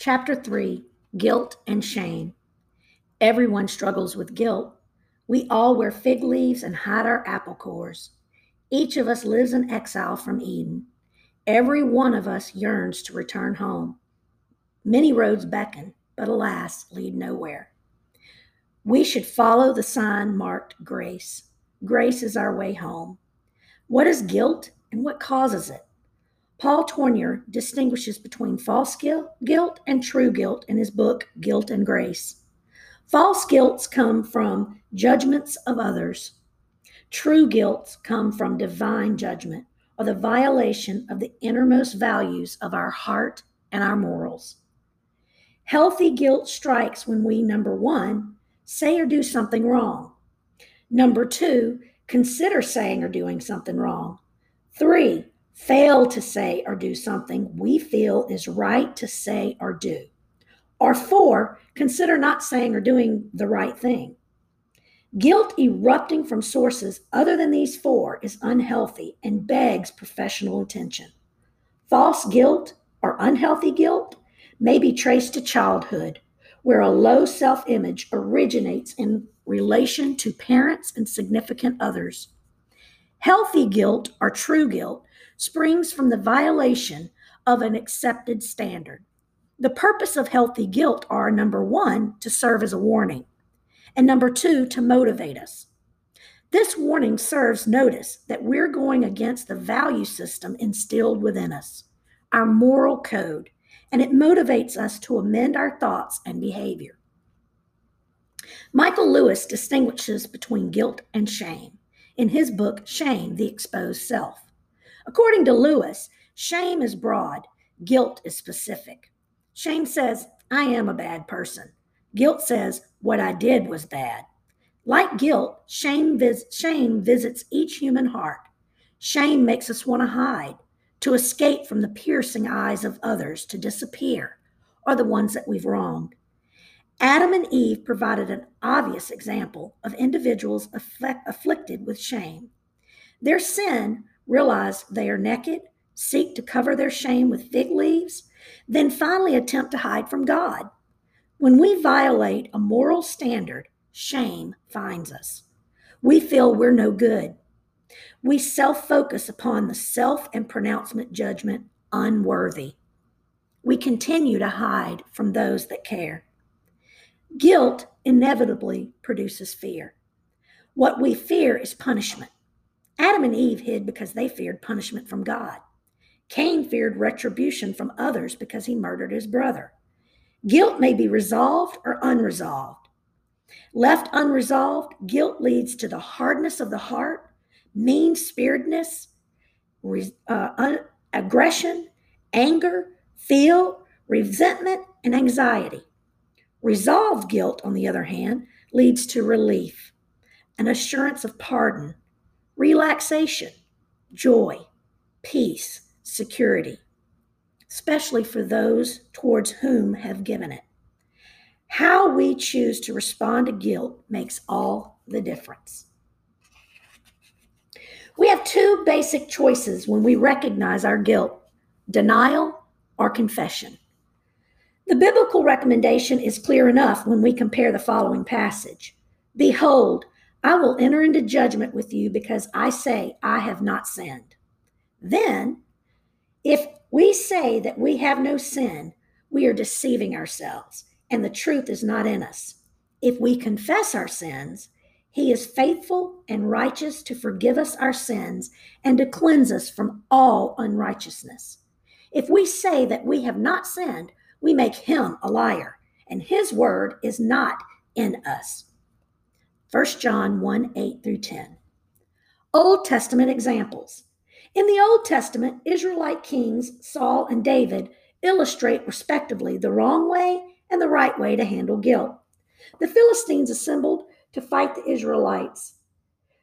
Chapter 3 Guilt and Shame. Everyone struggles with guilt. We all wear fig leaves and hide our apple cores. Each of us lives in exile from Eden. Every one of us yearns to return home. Many roads beckon, but alas, lead nowhere. We should follow the sign marked grace. Grace is our way home. What is guilt and what causes it? Paul Tournier distinguishes between false guilt and true guilt in his book, Guilt and Grace. False guilts come from judgments of others. True guilts come from divine judgment or the violation of the innermost values of our heart and our morals. Healthy guilt strikes when we, number one, say or do something wrong. Number two, consider saying or doing something wrong. Three, fail to say or do something we feel is right to say or do. Or four, consider not saying or doing the right thing. Guilt erupting from sources other than these four is unhealthy and begs professional attention. False guilt or unhealthy guilt may be traced to childhood, where a low self image originates in relation to parents and significant others. Healthy guilt or true guilt springs from the violation of an accepted standard. The purpose of healthy guilt are number one, to serve as a warning, and number two, to motivate us. This warning serves notice that we're going against the value system instilled within us, our moral code, and it motivates us to amend our thoughts and behavior. Michael Lewis distinguishes between guilt and shame in his book, Shame, the Exposed Self. According to Lewis, shame is broad, guilt is specific. Shame says, I am a bad person. Guilt says, what I did was bad. Like guilt, shame, vis- shame visits each human heart. Shame makes us want to hide, to escape from the piercing eyes of others, to disappear, or the ones that we've wronged. Adam and Eve provided an obvious example of individuals afflict- afflicted with shame. Their sin realize they are naked, seek to cover their shame with fig leaves, then finally attempt to hide from God. When we violate a moral standard, shame finds us. We feel we're no good. We self focus upon the self and pronouncement judgment unworthy. We continue to hide from those that care. Guilt inevitably produces fear. What we fear is punishment. Adam and Eve hid because they feared punishment from God. Cain feared retribution from others because he murdered his brother. Guilt may be resolved or unresolved. Left unresolved, guilt leads to the hardness of the heart, mean spiritedness, uh, un- aggression, anger, fear, resentment, and anxiety. Resolved guilt, on the other hand, leads to relief, an assurance of pardon, relaxation, joy, peace, security, especially for those towards whom have given it. How we choose to respond to guilt makes all the difference. We have two basic choices when we recognize our guilt denial or confession. The biblical recommendation is clear enough when we compare the following passage Behold, I will enter into judgment with you because I say I have not sinned. Then, if we say that we have no sin, we are deceiving ourselves, and the truth is not in us. If we confess our sins, he is faithful and righteous to forgive us our sins and to cleanse us from all unrighteousness. If we say that we have not sinned, we make him a liar, and his word is not in us. 1 John 1 8 through 10. Old Testament examples. In the Old Testament, Israelite kings Saul and David illustrate respectively the wrong way and the right way to handle guilt. The Philistines assembled to fight the Israelites,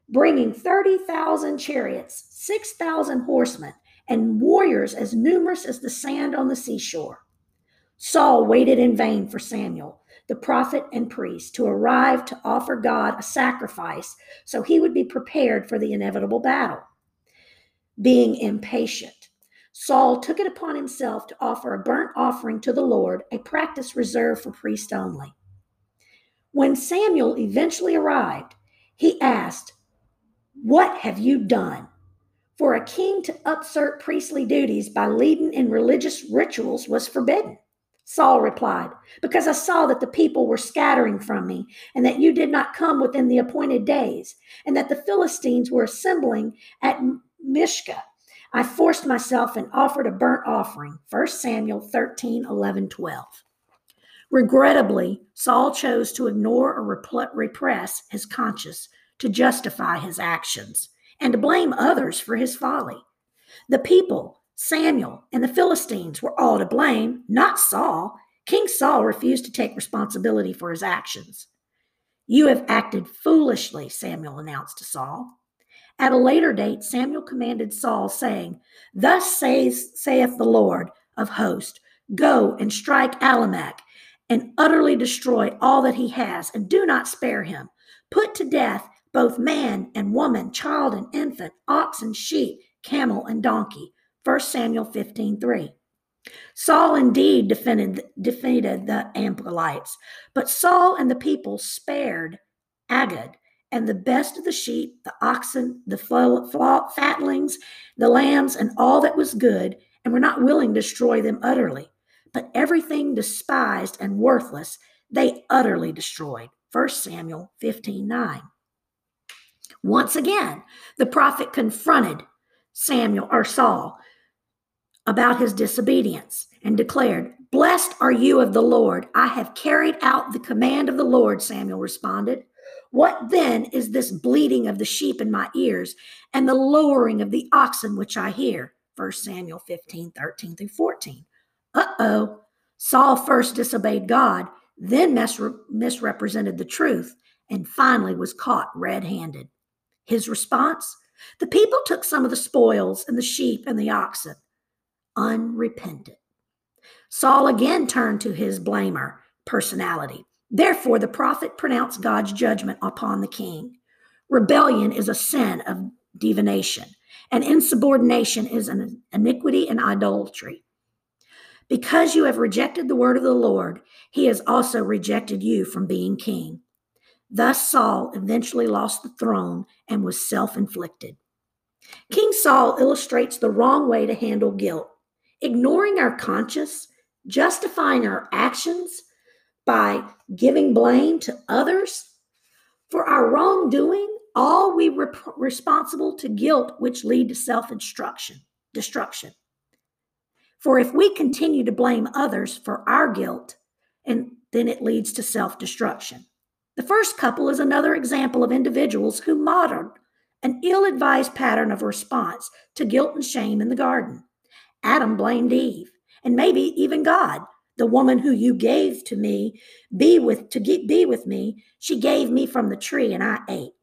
bringing 30,000 chariots, 6,000 horsemen, and warriors as numerous as the sand on the seashore. Saul waited in vain for Samuel, the prophet and priest, to arrive to offer God a sacrifice so he would be prepared for the inevitable battle. Being impatient, Saul took it upon himself to offer a burnt offering to the Lord, a practice reserved for priests only. When Samuel eventually arrived, he asked, What have you done? For a king to usurp priestly duties by leading in religious rituals was forbidden. Saul replied, Because I saw that the people were scattering from me, and that you did not come within the appointed days, and that the Philistines were assembling at Mizpeh. I forced myself and offered a burnt offering. 1 Samuel 13, 11, 12. Regrettably, Saul chose to ignore or repress his conscience to justify his actions and to blame others for his folly. The people, Samuel, and the Philistines were all to blame, not Saul. King Saul refused to take responsibility for his actions. You have acted foolishly, Samuel announced to Saul. At a later date, Samuel commanded Saul, saying, Thus says, saith the Lord of hosts, Go and strike Amalek and utterly destroy all that he has, and do not spare him. Put to death both man and woman, child and infant, ox and sheep, camel and donkey. 1 Samuel 15 3. Saul indeed defended, defeated the Amalekites, but Saul and the people spared Agag and the best of the sheep, the oxen, the fatlings, the lambs, and all that was good, and were not willing to destroy them utterly. But everything despised and worthless, they utterly destroyed. 1 Samuel 15 9. Once again, the prophet confronted Samuel or Saul about his disobedience and declared, Blessed are you of the Lord. I have carried out the command of the Lord, Samuel responded. What then is this bleating of the sheep in my ears and the lowering of the oxen which I hear? 1 Samuel 15, 13 through 14. Uh oh. Saul first disobeyed God, then misrepresented the truth, and finally was caught red handed. His response? The people took some of the spoils and the sheep and the oxen, unrepentant. Saul again turned to his blamer personality. Therefore, the prophet pronounced God's judgment upon the king. Rebellion is a sin of divination, and insubordination is an iniquity and idolatry. Because you have rejected the word of the Lord, he has also rejected you from being king. Thus, Saul eventually lost the throne and was self inflicted. King Saul illustrates the wrong way to handle guilt, ignoring our conscience, justifying our actions by giving blame to others for our wrongdoing. All we were responsible to guilt, which lead to self destruction. For if we continue to blame others for our guilt, and then it leads to self destruction. The first couple is another example of individuals who modeled an ill advised pattern of response to guilt and shame in the garden. Adam blamed Eve, and maybe even God. The woman who you gave to me, be with to get, be with me, she gave me from the tree and I ate.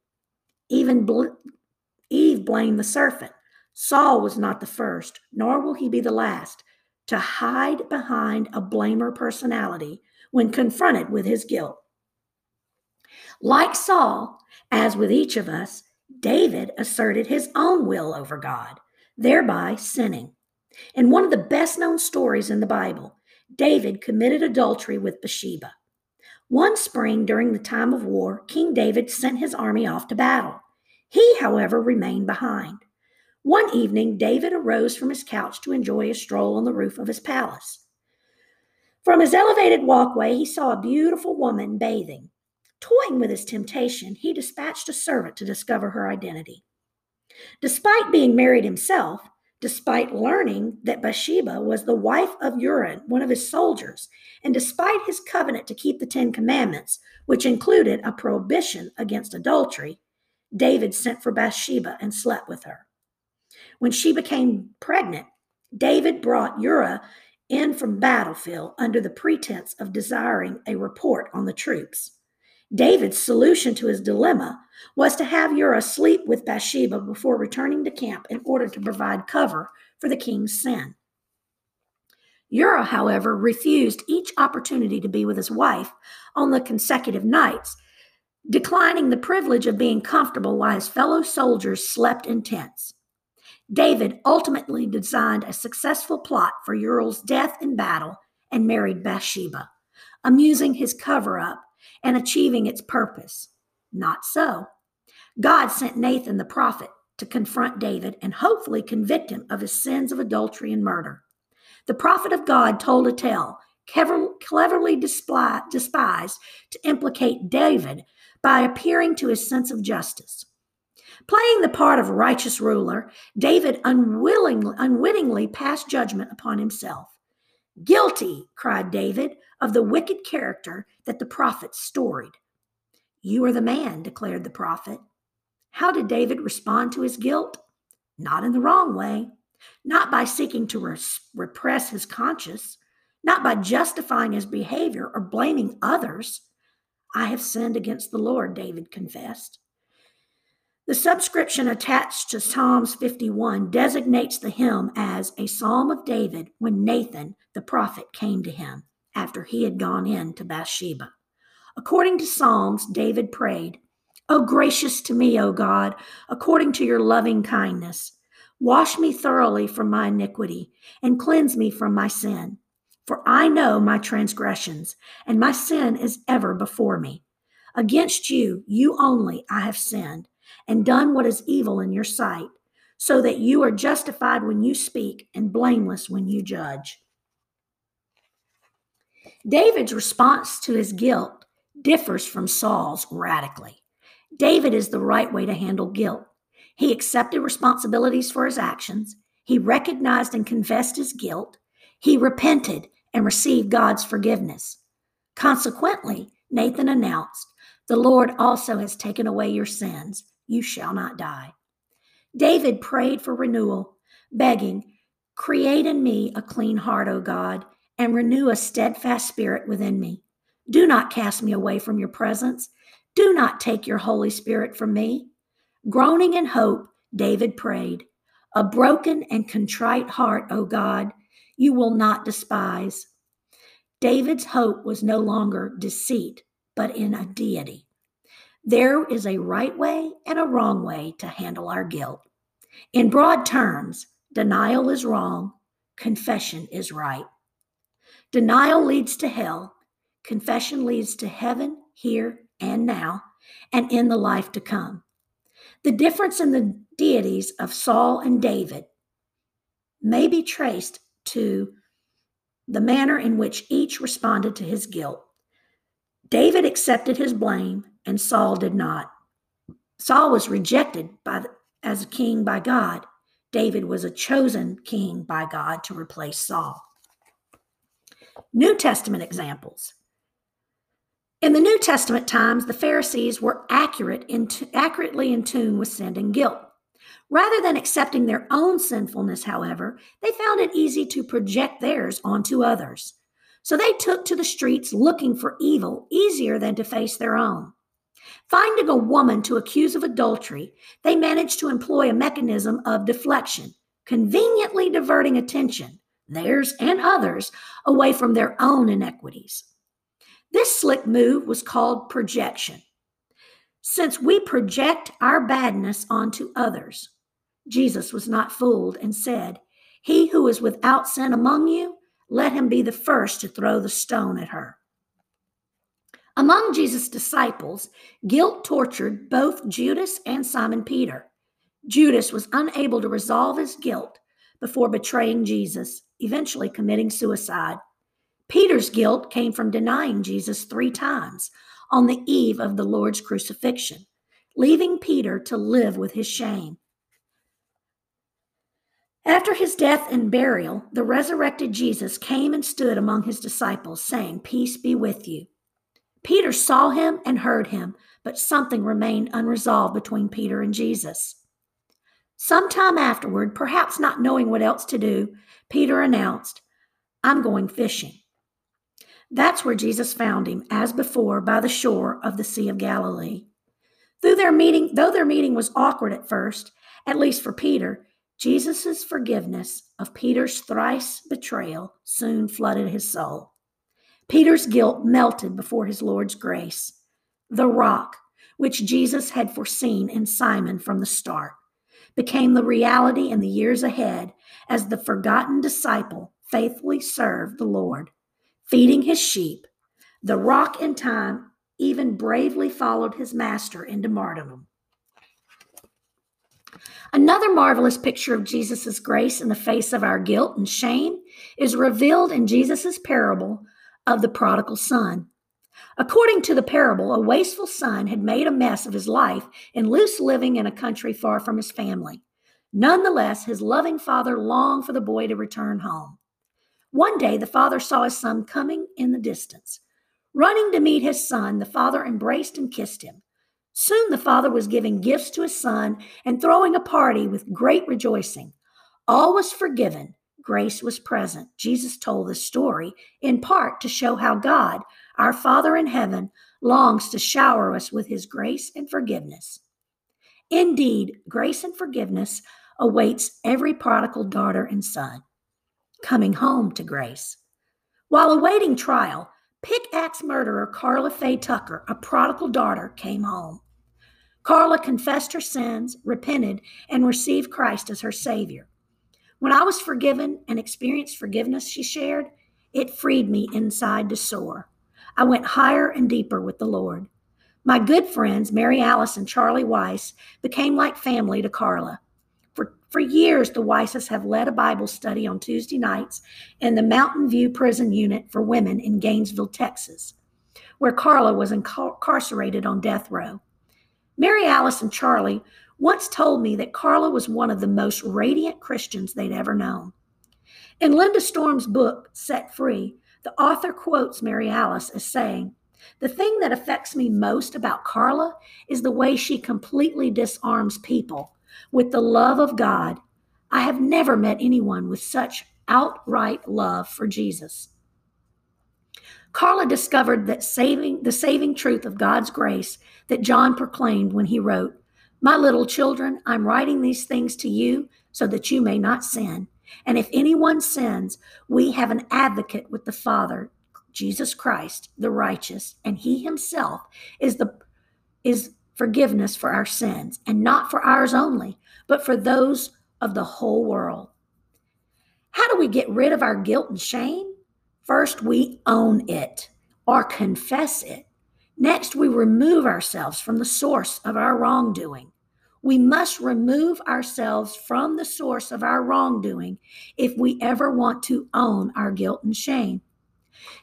Even bl- Eve blamed the serpent. Saul was not the first, nor will he be the last, to hide behind a blamer personality when confronted with his guilt. Like Saul, as with each of us, David asserted his own will over God, thereby sinning. In one of the best known stories in the Bible, David committed adultery with Bathsheba. One spring during the time of war, King David sent his army off to battle. He, however, remained behind. One evening, David arose from his couch to enjoy a stroll on the roof of his palace. From his elevated walkway, he saw a beautiful woman bathing. Toying with his temptation, he dispatched a servant to discover her identity. Despite being married himself, despite learning that Bathsheba was the wife of Uriah, one of his soldiers, and despite his covenant to keep the Ten Commandments, which included a prohibition against adultery, David sent for Bathsheba and slept with her. When she became pregnant, David brought Uriah in from battlefield under the pretense of desiring a report on the troops. David's solution to his dilemma was to have Uriah sleep with Bathsheba before returning to camp in order to provide cover for the king's sin. Uriah, however, refused each opportunity to be with his wife on the consecutive nights, declining the privilege of being comfortable while his fellow soldiers slept in tents. David ultimately designed a successful plot for Uriel's death in battle and married Bathsheba, amusing his cover up and achieving its purpose. Not so. God sent Nathan the prophet to confront David and hopefully convict him of his sins of adultery and murder. The prophet of God told a tale cleverly despised to implicate David by appearing to his sense of justice. Playing the part of a righteous ruler, David unwillingly, unwittingly passed judgment upon himself. Guilty, cried David, of the wicked character that the prophet storied. You are the man, declared the prophet. How did David respond to his guilt? Not in the wrong way, not by seeking to res- repress his conscience, not by justifying his behavior or blaming others. I have sinned against the Lord, David confessed. The subscription attached to Psalms 51 designates the hymn as a psalm of David when Nathan the prophet came to him after he had gone in to Bathsheba. According to Psalms, David prayed, O gracious to me, O God, according to your loving kindness, wash me thoroughly from my iniquity and cleanse me from my sin. For I know my transgressions, and my sin is ever before me. Against you, you only, I have sinned and done what is evil in your sight, so that you are justified when you speak and blameless when you judge. David's response to his guilt differs from Saul's radically. David is the right way to handle guilt. He accepted responsibilities for his actions, he recognized and confessed his guilt, he repented and received God's forgiveness. Consequently, Nathan announced, The Lord also has taken away your sins you shall not die. David prayed for renewal, begging, Create in me a clean heart, O God, and renew a steadfast spirit within me. Do not cast me away from your presence. Do not take your Holy Spirit from me. Groaning in hope, David prayed, A broken and contrite heart, O God, you will not despise. David's hope was no longer deceit, but in a deity. There is a right way and a wrong way to handle our guilt. In broad terms, denial is wrong, confession is right. Denial leads to hell, confession leads to heaven, here and now, and in the life to come. The difference in the deities of Saul and David may be traced to the manner in which each responded to his guilt. David accepted his blame and Saul did not. Saul was rejected by the, as a king by God. David was a chosen king by God to replace Saul. New Testament examples. In the New Testament times, the Pharisees were accurate in accurately in tune with sin and guilt. Rather than accepting their own sinfulness, however, they found it easy to project theirs onto others. So they took to the streets looking for evil easier than to face their own. Finding a woman to accuse of adultery, they managed to employ a mechanism of deflection, conveniently diverting attention, theirs and others, away from their own inequities. This slick move was called projection. Since we project our badness onto others, Jesus was not fooled and said, He who is without sin among you, let him be the first to throw the stone at her. Among Jesus' disciples, guilt tortured both Judas and Simon Peter. Judas was unable to resolve his guilt before betraying Jesus, eventually committing suicide. Peter's guilt came from denying Jesus three times on the eve of the Lord's crucifixion, leaving Peter to live with his shame. After his death and burial, the resurrected Jesus came and stood among his disciples, saying, Peace be with you. Peter saw him and heard him, but something remained unresolved between Peter and Jesus. Some time afterward, perhaps not knowing what else to do, Peter announced, I'm going fishing. That's where Jesus found him, as before, by the shore of the Sea of Galilee. Through their meeting, though their meeting was awkward at first, at least for Peter, Jesus' forgiveness of Peter's thrice betrayal soon flooded his soul. Peter's guilt melted before his Lord's grace. The rock, which Jesus had foreseen in Simon from the start, became the reality in the years ahead as the forgotten disciple faithfully served the Lord, feeding his sheep. The rock in time even bravely followed his master into martyrdom. Another marvelous picture of Jesus' grace in the face of our guilt and shame is revealed in Jesus' parable of the prodigal son. According to the parable, a wasteful son had made a mess of his life in loose living in a country far from his family. Nonetheless, his loving father longed for the boy to return home. One day, the father saw his son coming in the distance. Running to meet his son, the father embraced and kissed him. Soon the father was giving gifts to his son and throwing a party with great rejoicing. All was forgiven. Grace was present. Jesus told this story in part to show how God, our Father in heaven, longs to shower us with his grace and forgiveness. Indeed, grace and forgiveness awaits every prodigal daughter and son coming home to grace. While awaiting trial, Pickaxe murderer Karla Faye Tucker, a prodigal daughter, came home. Karla confessed her sins, repented, and received Christ as her Savior. When I was forgiven and experienced forgiveness, she shared, it freed me inside to soar. I went higher and deeper with the Lord. My good friends, Mary Alice and Charlie Weiss, became like family to Karla. For for years, the Weisses have led a Bible study on Tuesday nights in the Mountain View Prison Unit for Women in Gainesville, Texas, where Karla was incarcerated on death row. Mary Alice and Charlie once told me that Karla was one of the most radiant Christians they'd ever known. In Linda Strom's book, Set Free, the author quotes Mary Alice as saying, The thing that affects me most about Karla is the way she completely disarms people with the love of God. I have never met anyone with such outright love for Jesus. Karla discovered that saving the saving truth of God's grace that John proclaimed when he wrote, "My little children, I'm writing these things to you so that you may not sin. And if anyone sins, we have an advocate with the Father, Jesus Christ, the righteous, and he himself is the is forgiveness for our sins, and not for ours only, but for those of the whole world. How do we get rid of our guilt and shame? First, we own it or confess it. Next, we remove ourselves from the source of our wrongdoing. We must remove ourselves from the source of our wrongdoing if we ever want to own our guilt and shame.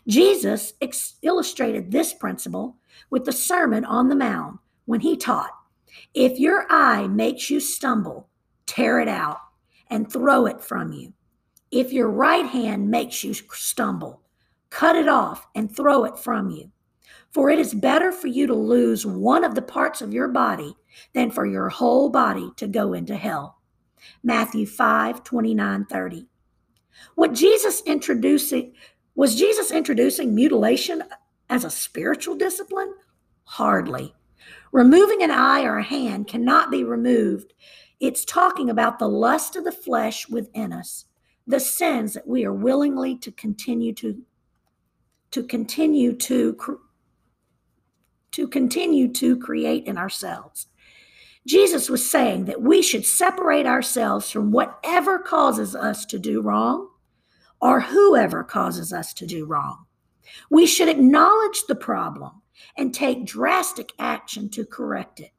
Jesus ex- illustrated this principle with the Sermon on the Mount when he taught, If your eye makes you stumble, tear it out and throw it from you. If your right hand makes you stumble, cut it off and throw it from you. For it is better for you to lose one of the parts of your body than for your whole body to go into hell. Matthew 5 29 30. What Jesus introducing was Jesus introducing mutilation as a spiritual discipline? Hardly. Removing an eye or a hand cannot be removed. It's talking about the lust of the flesh within us, the sins that we are willingly to continue to to continue to to continue to create in ourselves. Jesus was saying that we should separate ourselves from whatever causes us to do wrong or whoever causes us to do wrong. We should acknowledge the problem and take drastic action to correct it.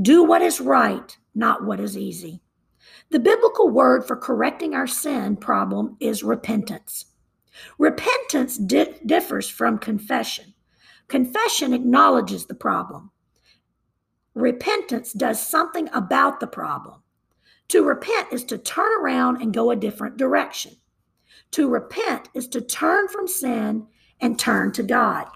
Do what is right, not what is easy. The biblical word for correcting our sin problem is repentance. Repentance di- differs from confession. Confession acknowledges the problem. Repentance does something about the problem. To repent is to turn around and go a different direction. To repent is to turn from sin and turn to God.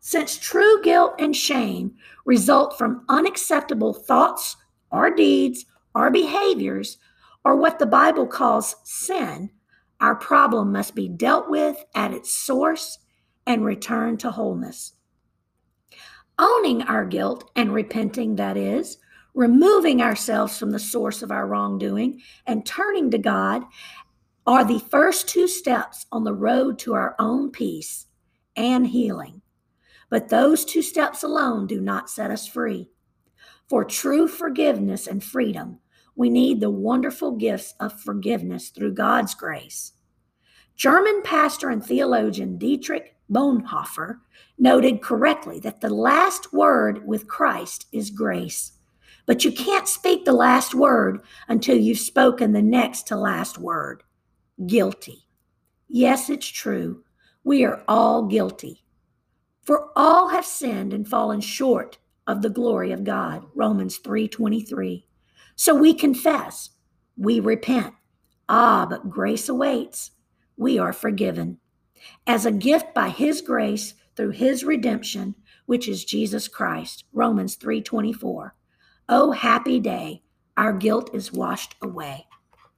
Since true guilt and shame result from unacceptable thoughts or deeds or behaviors, or what the Bible calls sin, our problem must be dealt with at its source and return to wholeness. Owning our guilt and repenting, that is, removing ourselves from the source of our wrongdoing and turning to God, are the first two steps on the road to our own peace and healing. But those two steps alone do not set us free. For true forgiveness and freedom, We need the wonderful gifts of forgiveness through God's grace. German pastor and theologian Dietrich Bonhoeffer noted correctly that the last word with Christ is grace. But you can't speak the last word until you've spoken the next to last word guilty. Yes, it's true. We are all guilty. For all have sinned and fallen short of the glory of God. Romans 3:23. So we confess, we repent. Ah, but grace awaits. We are forgiven. As a gift by his grace through his redemption, which is Jesus Christ. Romans 3:24. Oh happy day, our guilt is washed away.